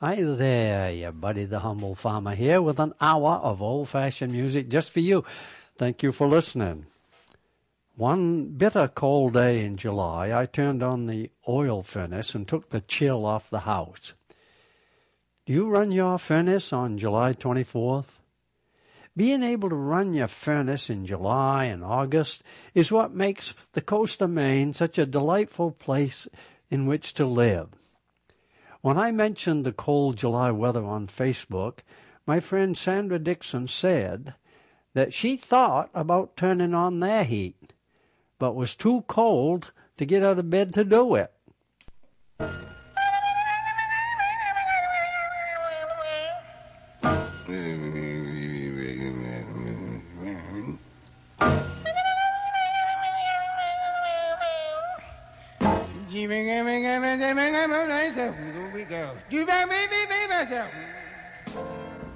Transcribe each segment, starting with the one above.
Hi there, you buddy the humble farmer here with an hour of old fashioned music just for you. Thank you for listening. One bitter cold day in July, I turned on the oil furnace and took the chill off the house. Do you run your furnace on July 24th? Being able to run your furnace in July and August is what makes the coast of Maine such a delightful place in which to live. When I mentioned the cold July weather on Facebook, my friend Sandra Dixon said that she thought about turning on their heat, but was too cold to get out of bed to do it.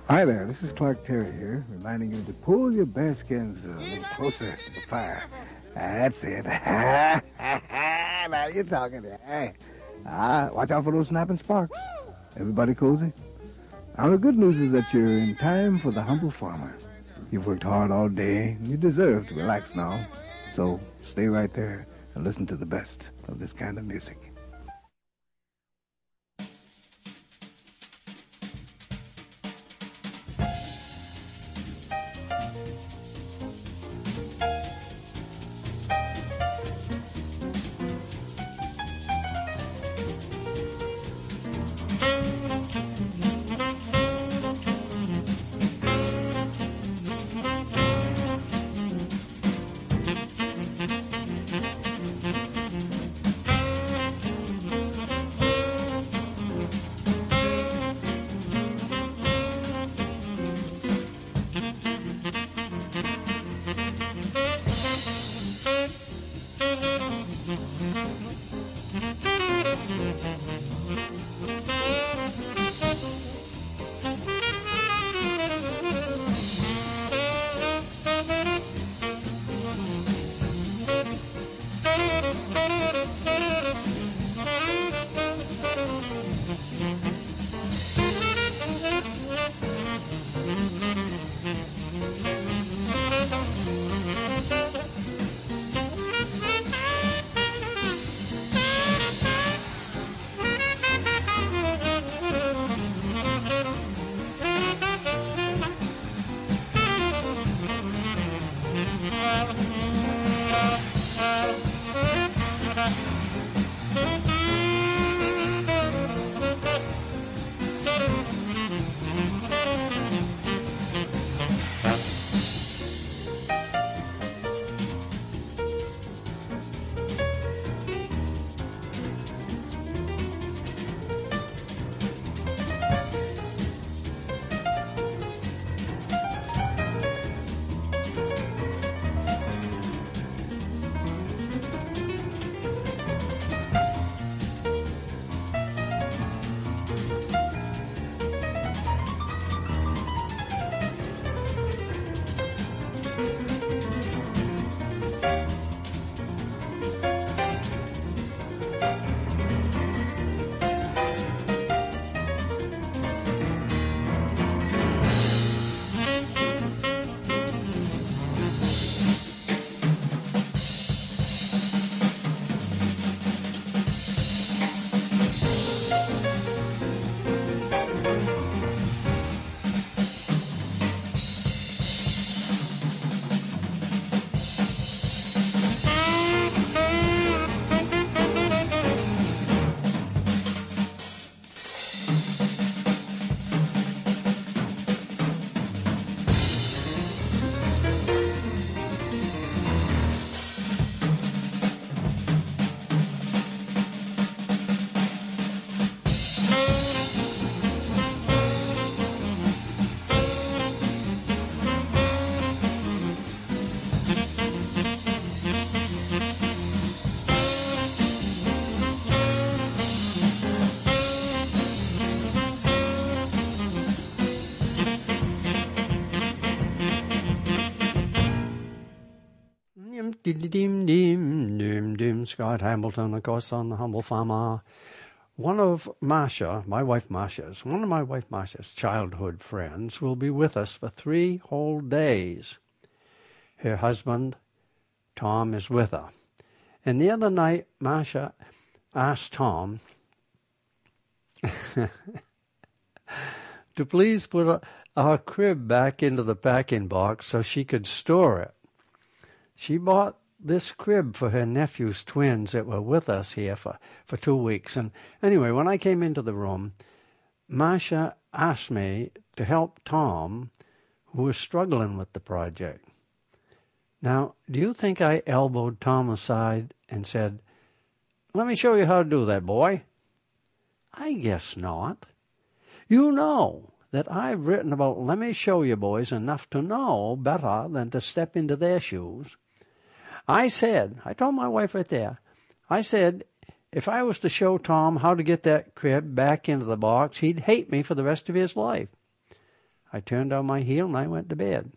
Hi there, this is Clark Terry here, reminding you to pull your bearskins a little closer to the fire. That's it. now you're talking. Hey, ah, watch out for those snapping sparks. Everybody cozy? Now the good news is that you're in time for the humble farmer. You've worked hard all day, and you deserve to relax now. So stay right there and listen to the best of this kind of music. Dim, dim, dim, dim. Scott Hamilton, of course, on the Humble Farmer. Ah, one of Masha, my wife Masha's, one of my wife Masha's childhood friends will be with us for three whole days. Her husband, Tom, is with her. And the other night, Masha asked Tom to please put our crib back into the packing box so she could store it. She bought this crib for her nephew's twins that were with us here for, for two weeks. And anyway, when I came into the room, Masha asked me to help Tom, who was struggling with the project. Now, do you think I elbowed Tom aside and said, Let me show you how to do that, boy? I guess not. You know that I've written about let me show you boys enough to know better than to step into their shoes. I said, I told my wife right there, I said, if I was to show Tom how to get that crib back into the box, he'd hate me for the rest of his life. I turned on my heel and I went to bed.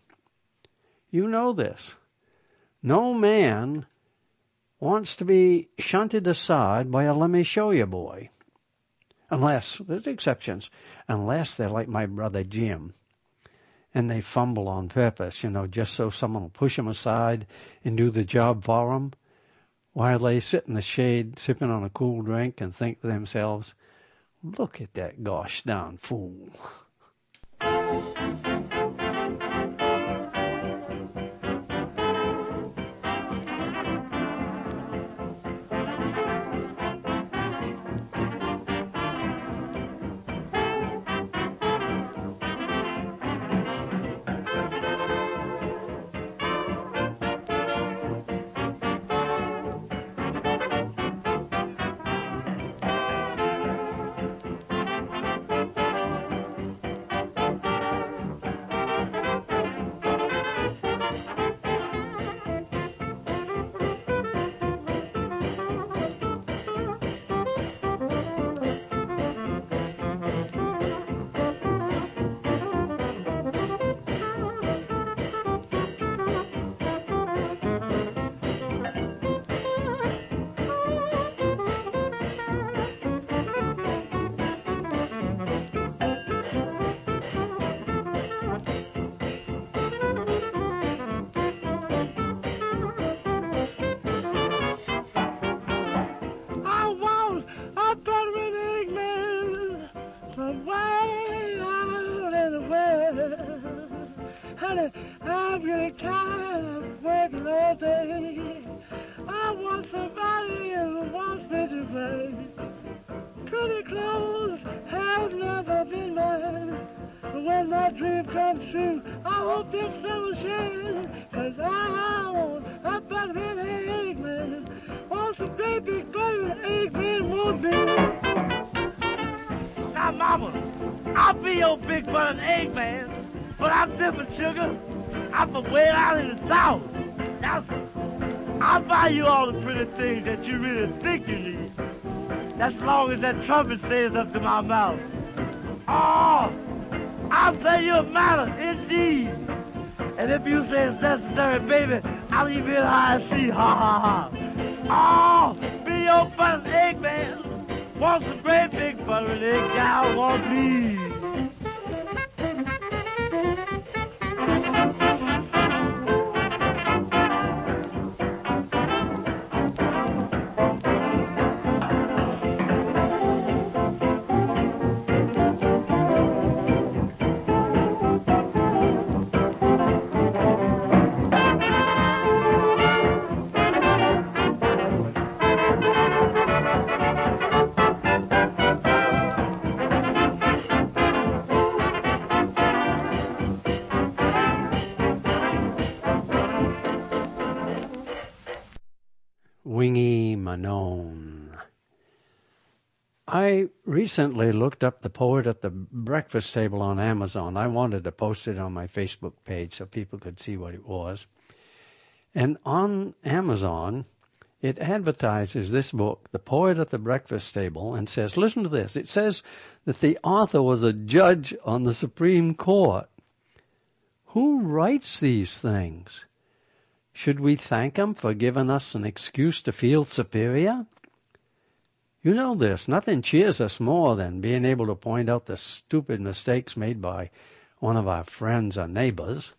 You know this. No man wants to be shunted aside by a let me show you boy. Unless, there's exceptions, unless they're like my brother Jim and they fumble on purpose, you know, just so someone will push them aside and do the job for them, while they sit in the shade sipping on a cool drink and think to themselves, look at that gosh darn fool. As long as that trumpet stays up to my mouth. Oh, I'll tell you a matter, indeed. And if you say it's necessary, baby, I'll leave it high see, ha ha ha. Oh, be your fun egg man. Want some great big butter egg gal, want me. Recently looked up the poet at the breakfast table on Amazon. I wanted to post it on my Facebook page so people could see what it was. And on Amazon, it advertises this book, The Poet at the Breakfast Table, and says, listen to this. It says that the author was a judge on the Supreme Court. Who writes these things? Should we thank him for giving us an excuse to feel superior? You know this. Nothing cheers us more than being able to point out the stupid mistakes made by one of our friends or neighbors.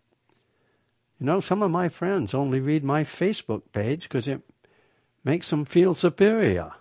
You know, some of my friends only read my Facebook page because it makes them feel superior.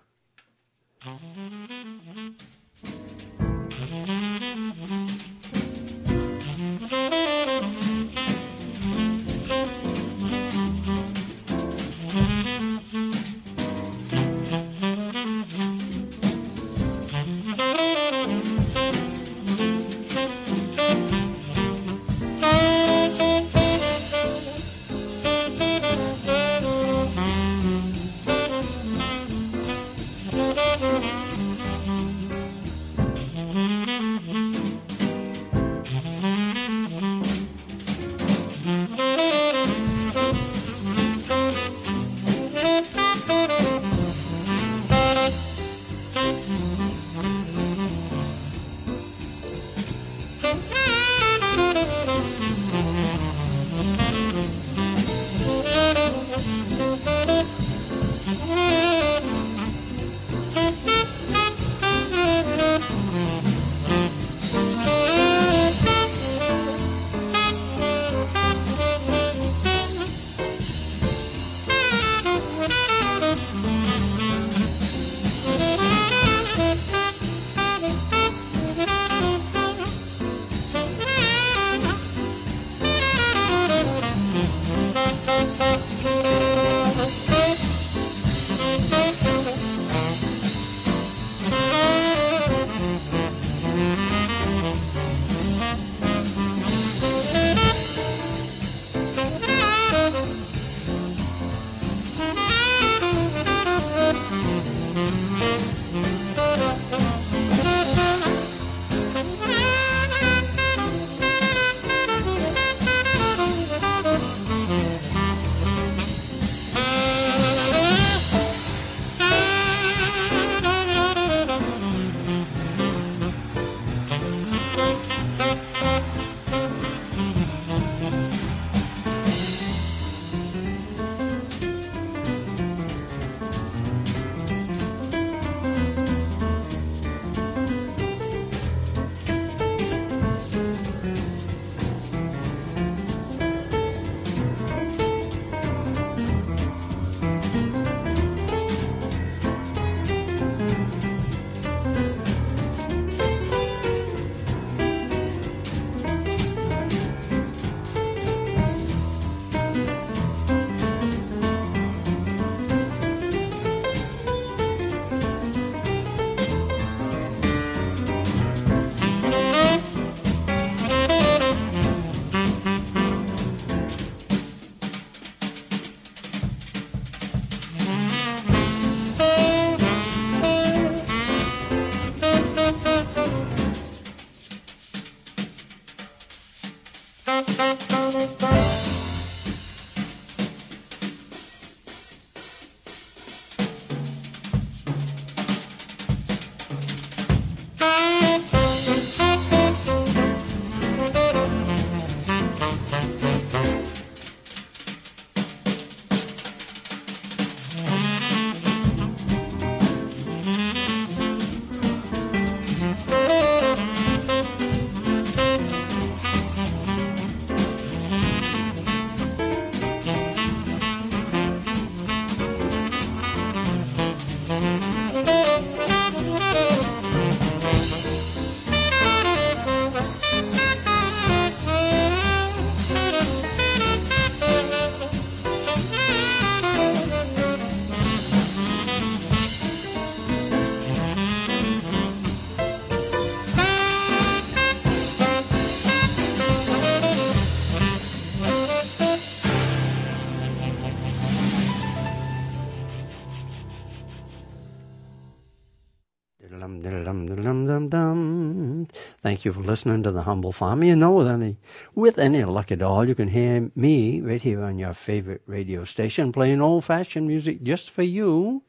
Thank you for listening to the Humble Farmer. You know, with any with any luck at all, you can hear me right here on your favorite radio station playing old-fashioned music just for you.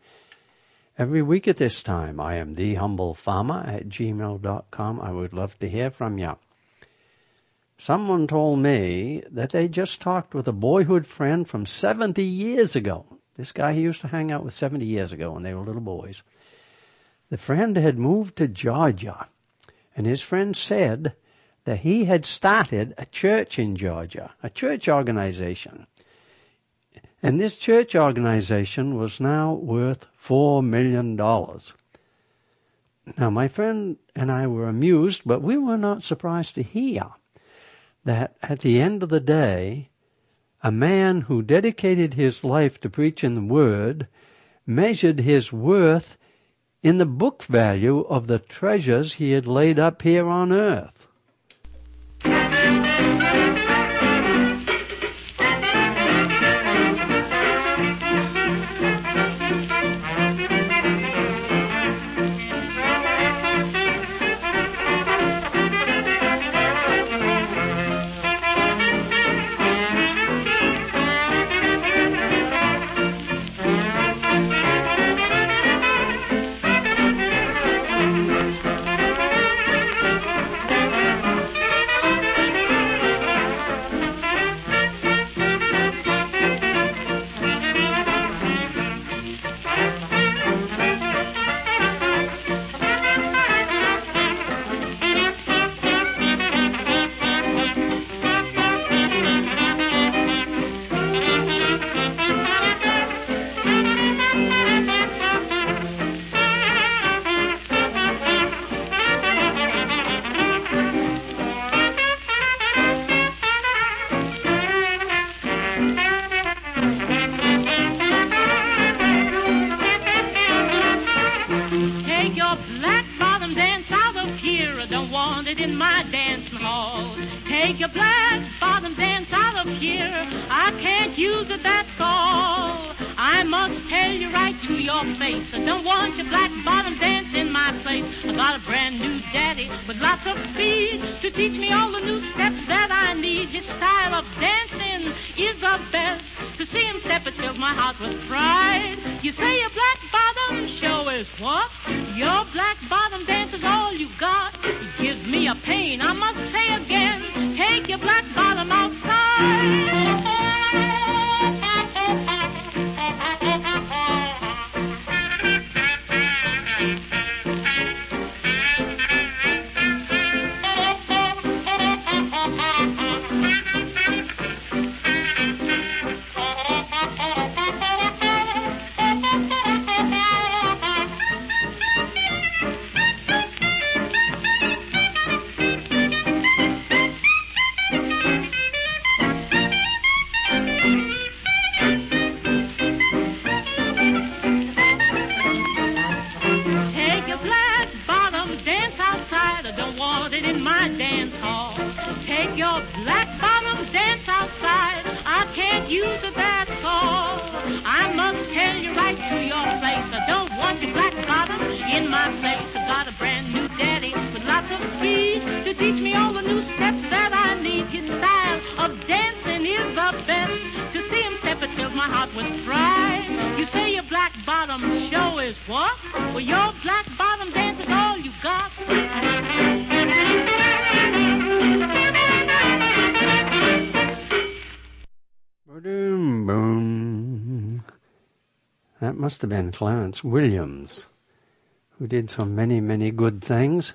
Every week at this time, I am the Humble Farmer at gmail.com. I would love to hear from you. Someone told me that they just talked with a boyhood friend from 70 years ago. This guy he used to hang out with 70 years ago when they were little boys. the friend had moved to Georgia, and his friend said that he had started a church in Georgia, a church organization. And this church organization was now worth $4 million. Now, my friend and I were amused, but we were not surprised to hear that at the end of the day, a man who dedicated his life to preaching the Word measured his worth in the book value of the treasures he had laid up here on earth. Black bottom dance out of here. I can't use it, that's all. I must tell you right to your face. I don't want your black bottom dance in my place. I got a brand new daddy with lots of speed to teach me all the new steps that I need. His style of dancing is the best. To see him step, it fills my heart with pride. You say your black bottom show is what? Your black bottom dance is all you got. It gives me a pain. I must say again, take your black bottom outside. Must have been Clarence Williams, who did so many, many good things.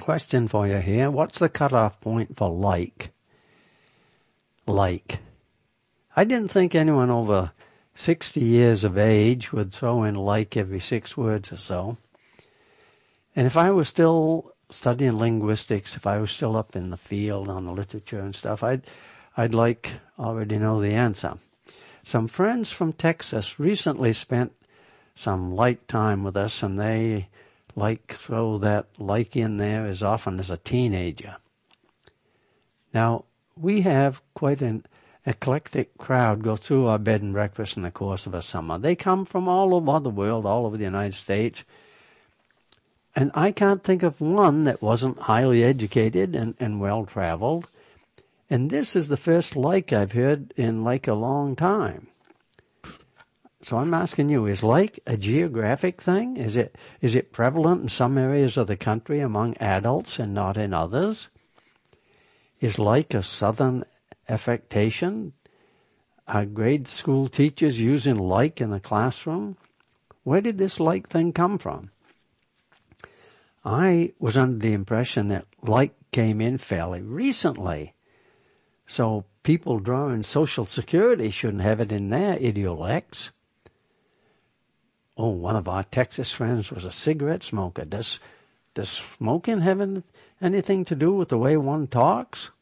Question for you here What's the cutoff point for like? Like. I didn't think anyone over 60 years of age would throw in like every six words or so. And if I was still studying linguistics, if I was still up in the field on the literature and stuff, I'd, I'd like already know the answer. Some friends from Texas recently spent some light time with us, and they like throw that like in there as often as a teenager. Now, we have quite an eclectic crowd go through our bed and breakfast in the course of a summer. They come from all over the world, all over the United States. And I can't think of one that wasn't highly educated and, and well traveled. And this is the first like I've heard in like a long time. So I'm asking you, is like a geographic thing? Is it is it prevalent in some areas of the country among adults and not in others? Is like a southern affectation? Are grade school teachers using like in the classroom? Where did this like thing come from? I was under the impression that like came in fairly recently. So people drawing Social Security shouldn't have it in their idiolects. Oh, one of our Texas friends was a cigarette smoker. Does does smoking have anything to do with the way one talks?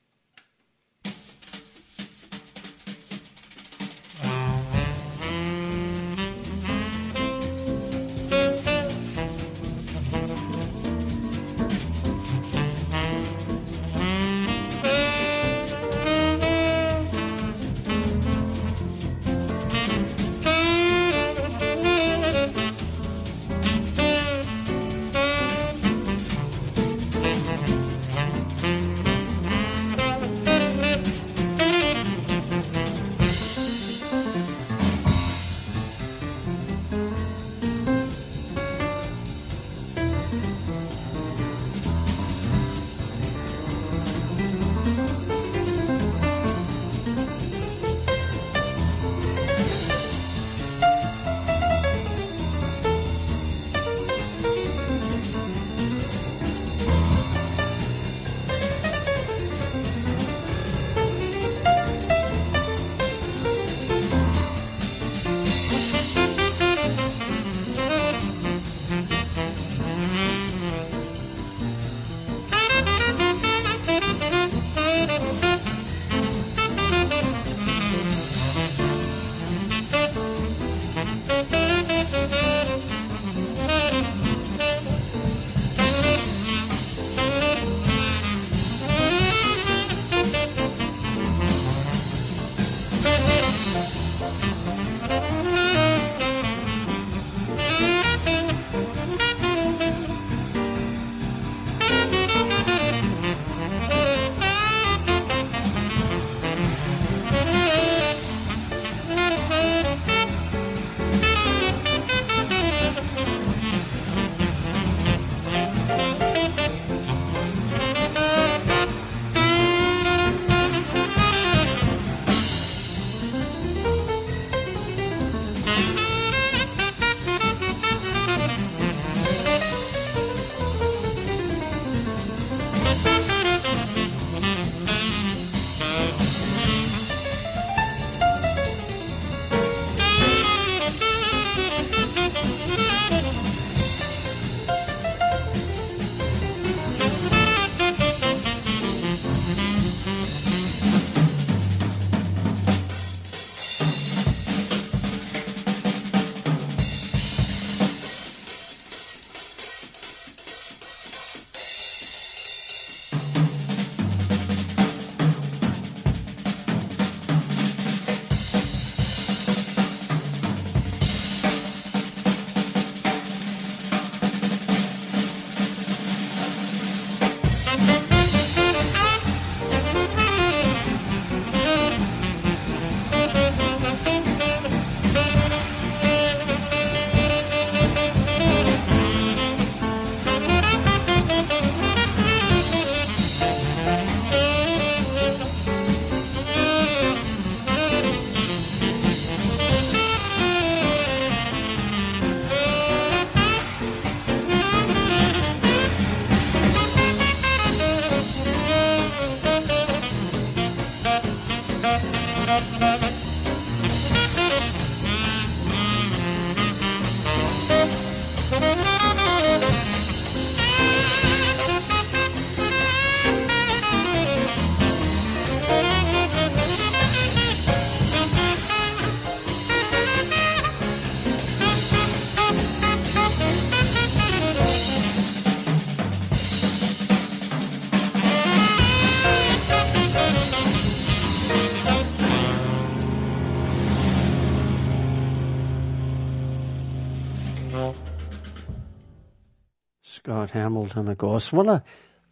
Hamilton, of course. What a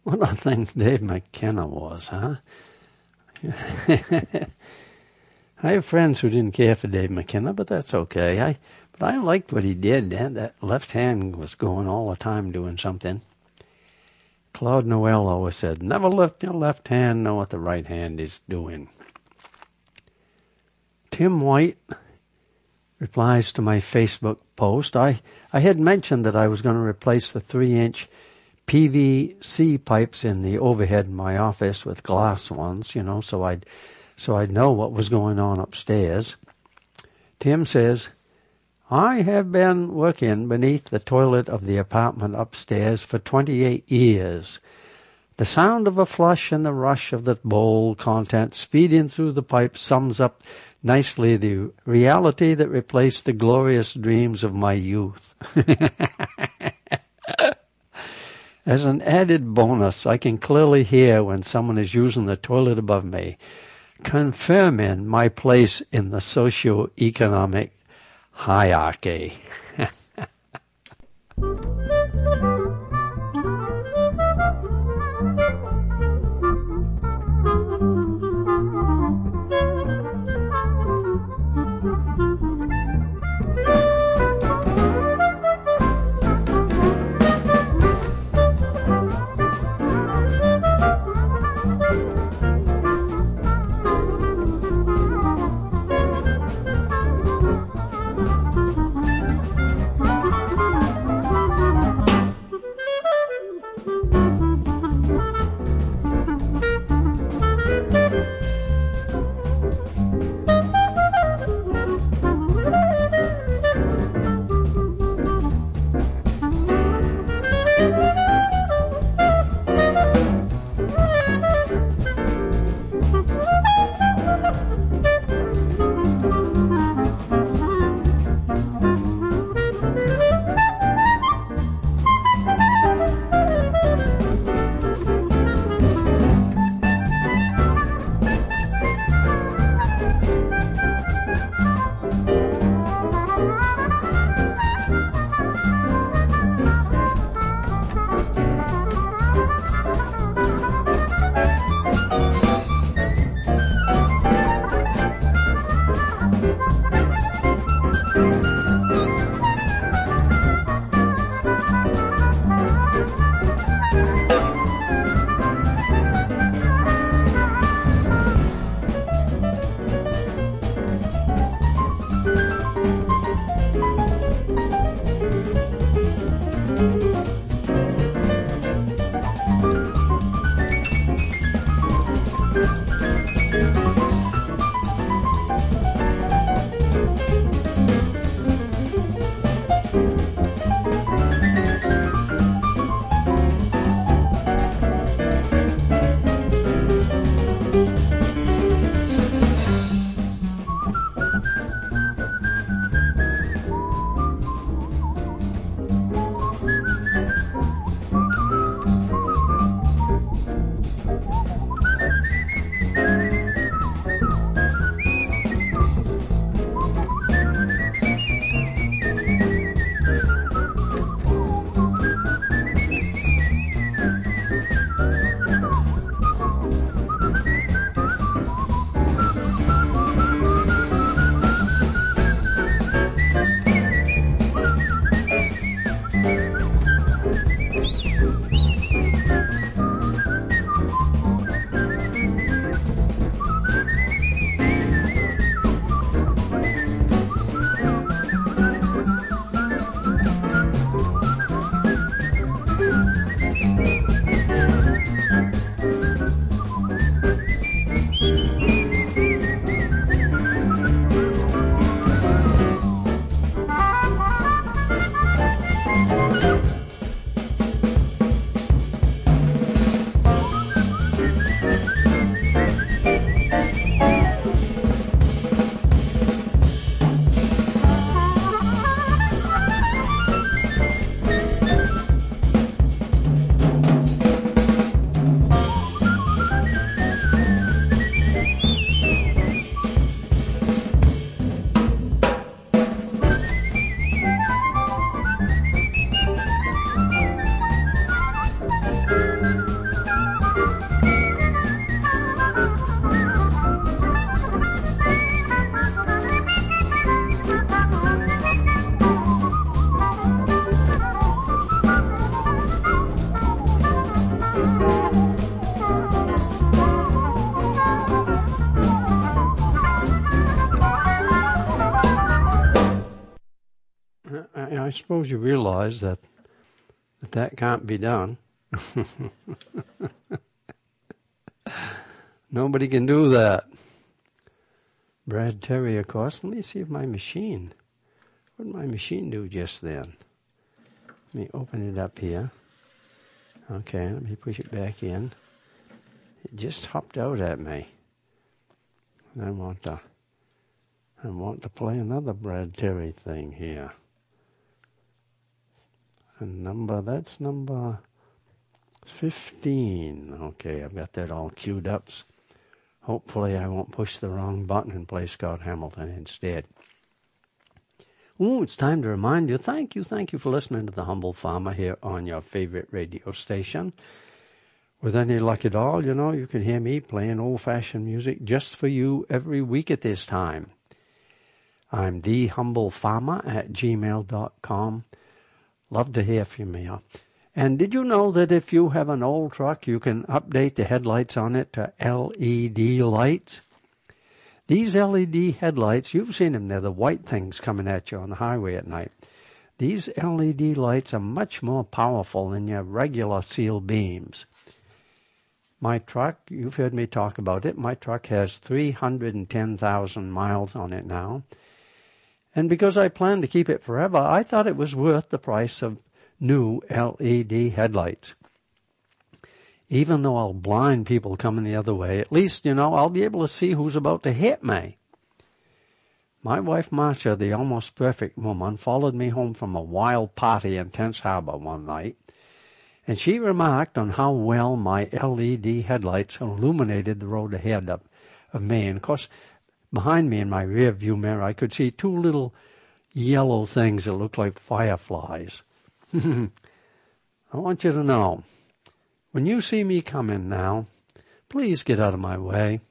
what a thing Dave McKenna was, huh? I have friends who didn't care for Dave McKenna, but that's okay. I but I liked what he did. That left hand was going all the time doing something. Claude Noel always said, "Never lift your left hand, know what the right hand is doing." Tim White replies to my Facebook post. I, I had mentioned that I was going to replace the three inch PVC pipes in the overhead in my office with glass ones, you know, so I'd so I'd know what was going on upstairs. Tim says, I have been working beneath the toilet of the apartment upstairs for 28 years. The sound of a flush and the rush of the bowl content speeding through the pipe sums up nicely the reality that replaced the glorious dreams of my youth. As an added bonus, I can clearly hear when someone is using the toilet above me, confirming my place in the socio-economic hierarchy. Suppose you realize that that, that can't be done. Nobody can do that. Brad Terry, of course. Let me see if my machine, what did my machine do just then? Let me open it up here. Okay, let me push it back in. It just hopped out at me. I want to, I want to play another Brad Terry thing here. And number, that's number 15. Okay, I've got that all queued up. Hopefully, I won't push the wrong button and play Scott Hamilton instead. Oh, it's time to remind you thank you, thank you for listening to The Humble Farmer here on your favorite radio station. With any luck at all, you know, you can hear me playing old fashioned music just for you every week at this time. I'm the humble farmer at gmail.com. Love to hear from you. And did you know that if you have an old truck, you can update the headlights on it to LED lights? These LED headlights, you've seen them, they're the white things coming at you on the highway at night. These LED lights are much more powerful than your regular seal beams. My truck, you've heard me talk about it, my truck has 310,000 miles on it now. And because I planned to keep it forever, I thought it was worth the price of new LED headlights. Even though I'll blind people coming the other way, at least, you know, I'll be able to see who's about to hit me. My wife Marcia, the almost perfect woman, followed me home from a wild party in Tenants Harbor one night, and she remarked on how well my LED headlights illuminated the road ahead of, of me. And of course, behind me in my rear view mirror, I could see two little yellow things that looked like fireflies. I want you to know when you see me coming now, please get out of my way.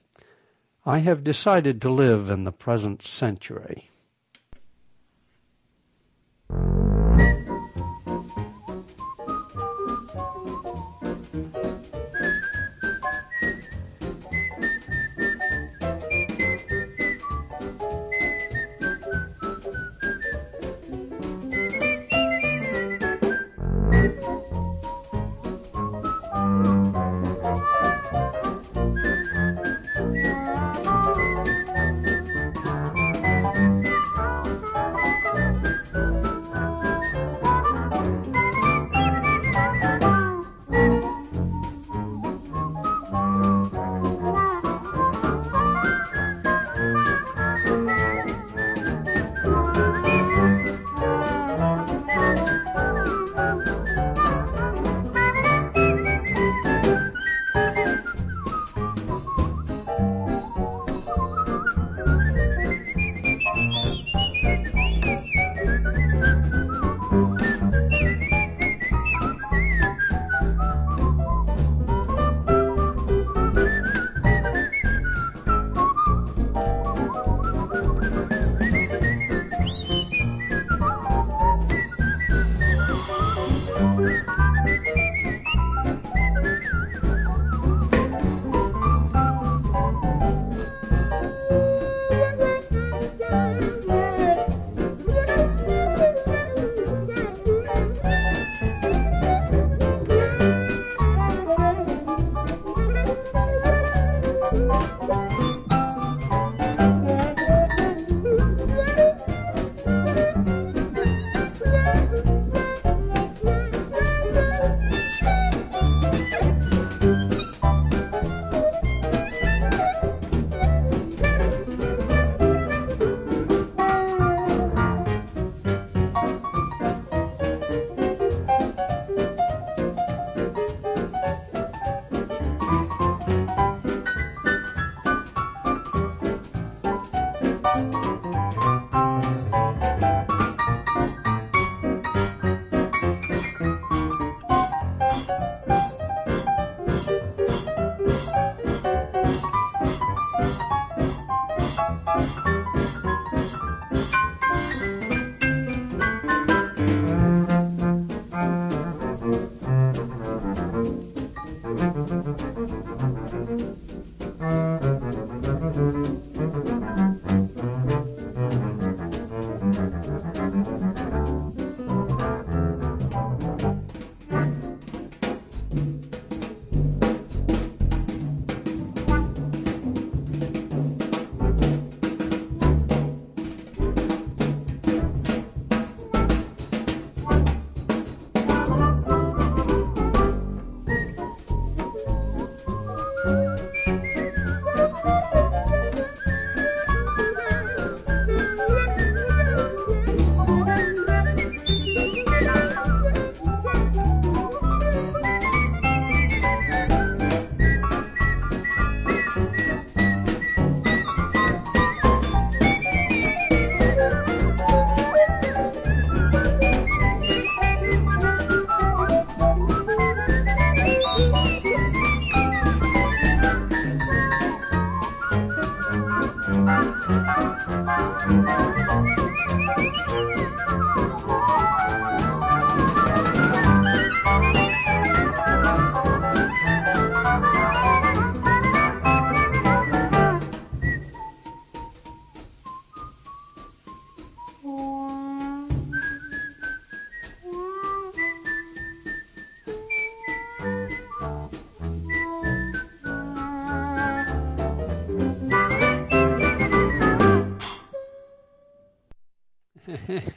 I have decided to live in the present century.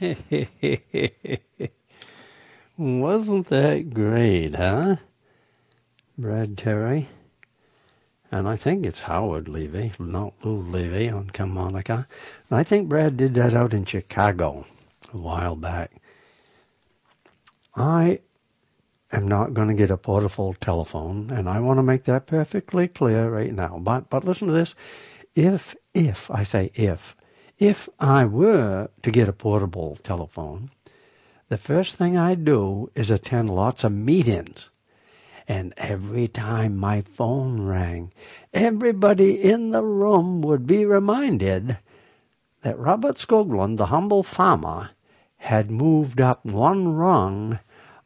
Wasn't that great, huh? Brad Terry. And I think it's Howard Levy, not Lou Levy on harmonica. And I think Brad did that out in Chicago a while back. I am not going to get a portable telephone, and I want to make that perfectly clear right now. But but listen to this. If if I say if if I were to get a portable telephone, the first thing I'd do is attend lots of meetings. And every time my phone rang, everybody in the room would be reminded that Robert Skoglund, the humble farmer, had moved up one rung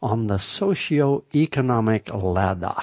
on the socio-economic ladder.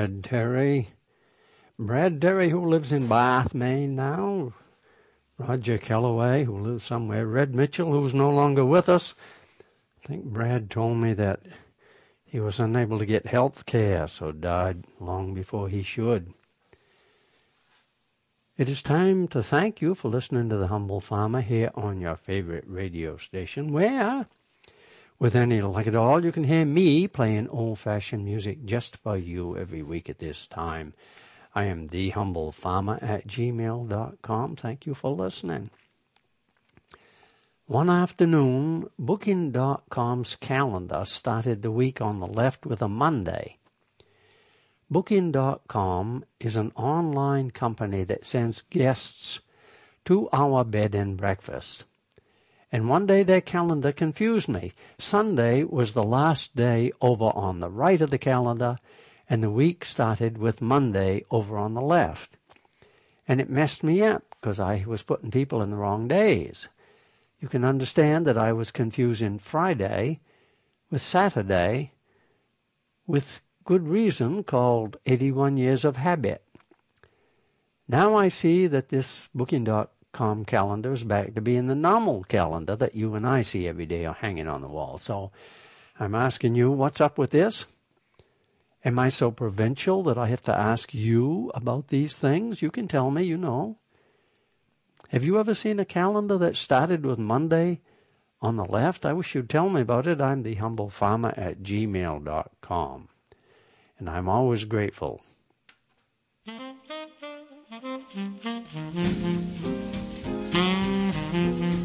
Brad Terry. Brad Terry, who lives in Bath, Maine now. Roger Kellaway, who lives somewhere. Red Mitchell, who's no longer with us. I think Brad told me that he was unable to get health care, so died long before he should. It is time to thank you for listening to The Humble Farmer here on your favorite radio station, where with any luck at all, you can hear me playing old fashioned music just for you every week at this time. I am the humble farmer at gmail.com. Thank you for listening. One afternoon, Booking.com's calendar started the week on the left with a Monday. Booking.com is an online company that sends guests to our bed and breakfast. And one day their calendar confused me. Sunday was the last day over on the right of the calendar, and the week started with Monday over on the left. And it messed me up because I was putting people in the wrong days. You can understand that I was confusing Friday with Saturday with good reason called 81 Years of Habit. Now I see that this booking.com com calendars back to being the normal calendar that you and I see every day hanging on the wall. So I'm asking you, what's up with this? Am I so provincial that I have to ask you about these things? You can tell me, you know. Have you ever seen a calendar that started with Monday on the left? I wish you'd tell me about it. I'm the humble farmer at gmail.com. And I'm always grateful. Mm-hmm.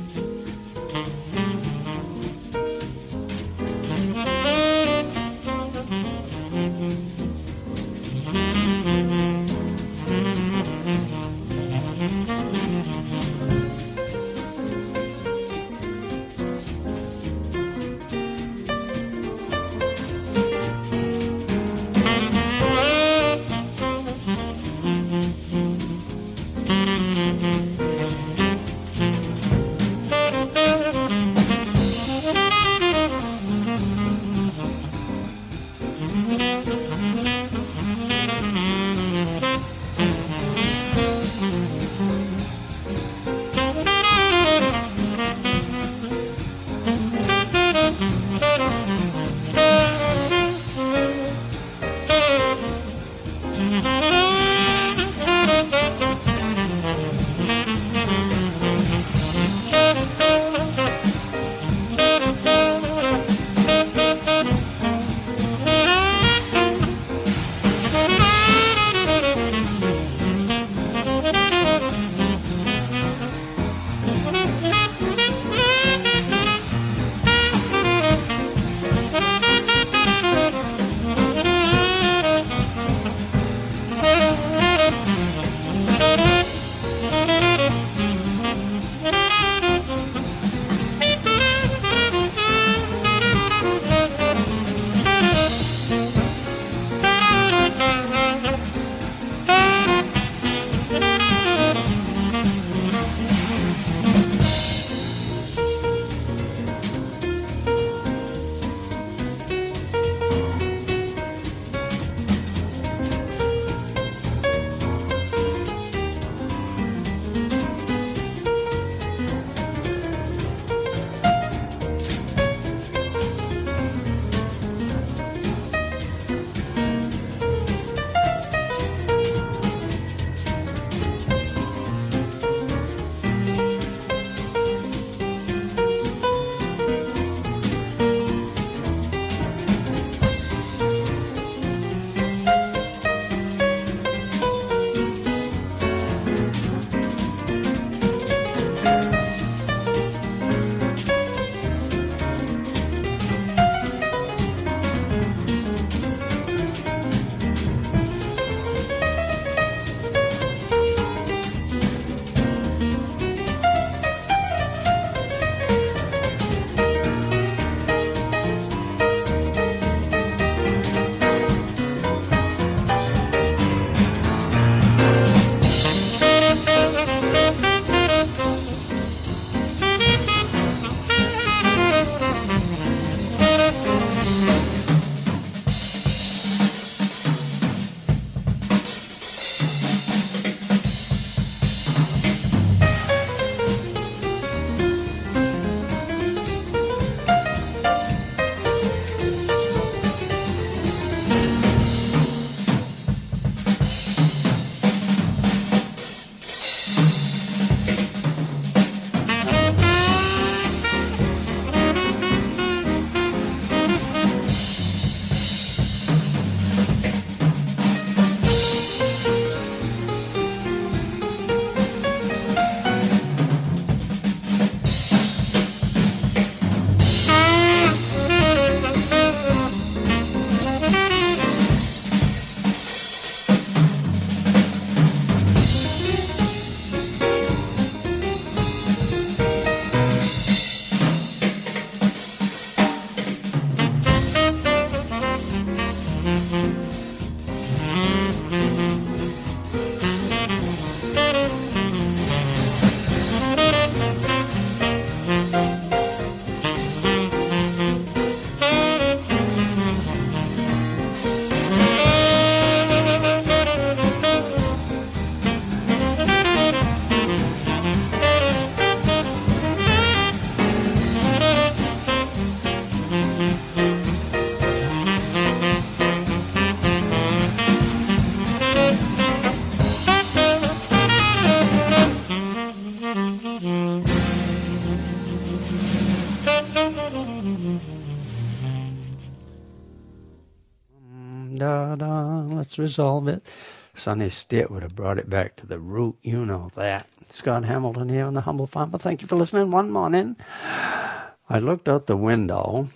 Resolve it. Sonny Stitt would have brought it back to the root. You know that. Scott Hamilton here on the Humble Farmer. Thank you for listening. One morning, I looked out the window.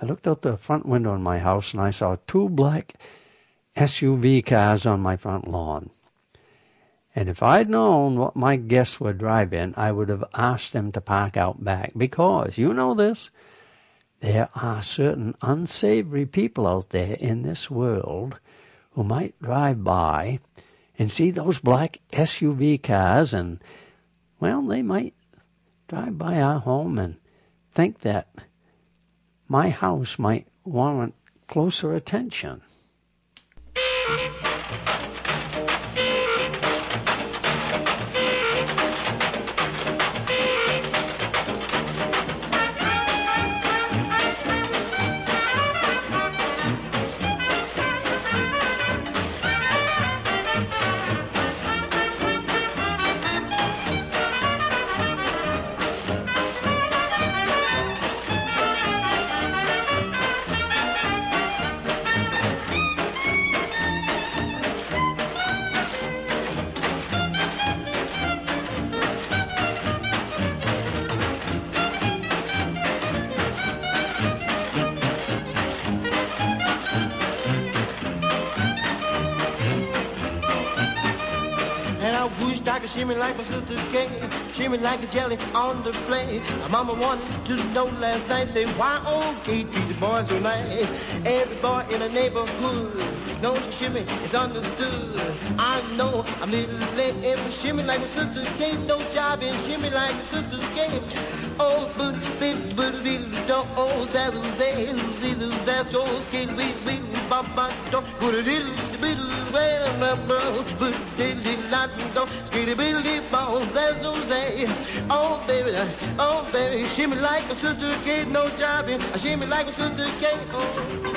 I looked out the front window in my house and I saw two black SUV cars on my front lawn. And if I'd known what my guests were driving, I would have asked them to park out back. Because, you know this, there are certain unsavory people out there in this world who might drive by and see those black SUV cars and, well, they might drive by our home and think that my house might warrant closer attention. Shimmy like my sister Kay, shimmy like a jelly on the plate. My mama wanted to know last night, say why old Kate treat the boys so nice. Every boy in the neighborhood knows she shimmy is understood. I know I'm little late, but shimmy like my sister Kate, no job in shimmy like my sister Kate. Oh, but bit, but bit, do, oh, saddle, saddle, saddle, saddle, skate, wait, wait, bop, bop, do, put a little, skitty, billy, bones, say. Oh, baby, oh, baby, shimmy like a sister Kate, no job in, shimmy like a sister Kate, oh.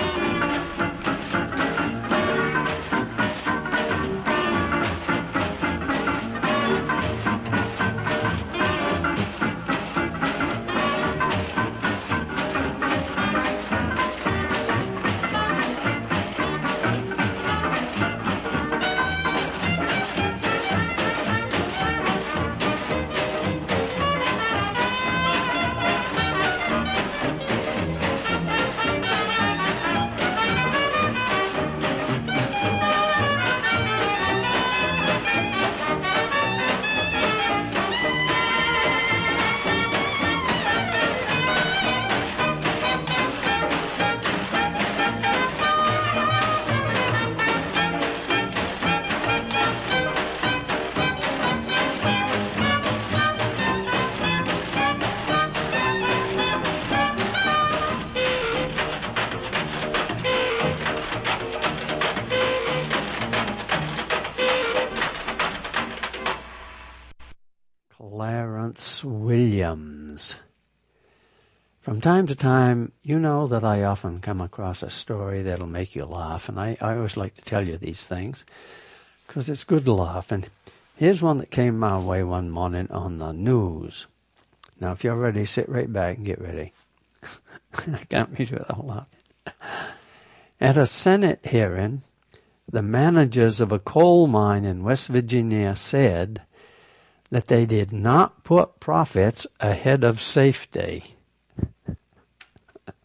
From time to time, you know that I often come across a story that'll make you laugh, and I, I always like to tell you these things because it's good to laugh. And here's one that came my way one morning on the news. Now, if you're ready, sit right back and get ready. I can't read it all out. At a Senate hearing, the managers of a coal mine in West Virginia said that they did not put profits ahead of safety.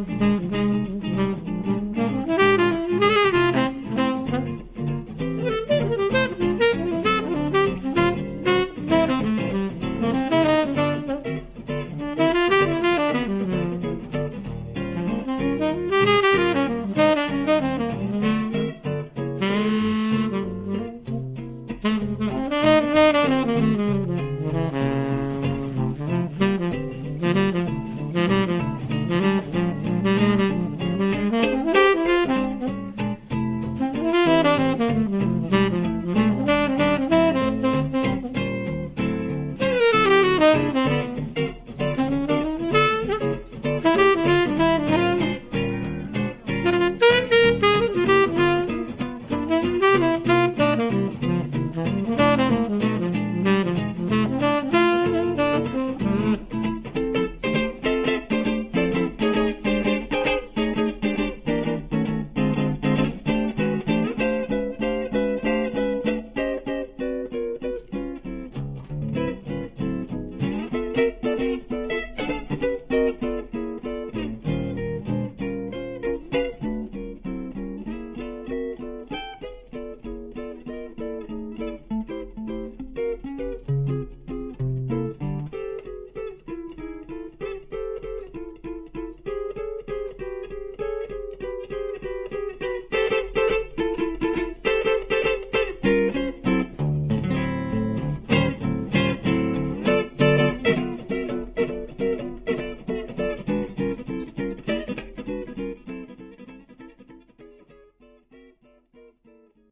Mm-hmm.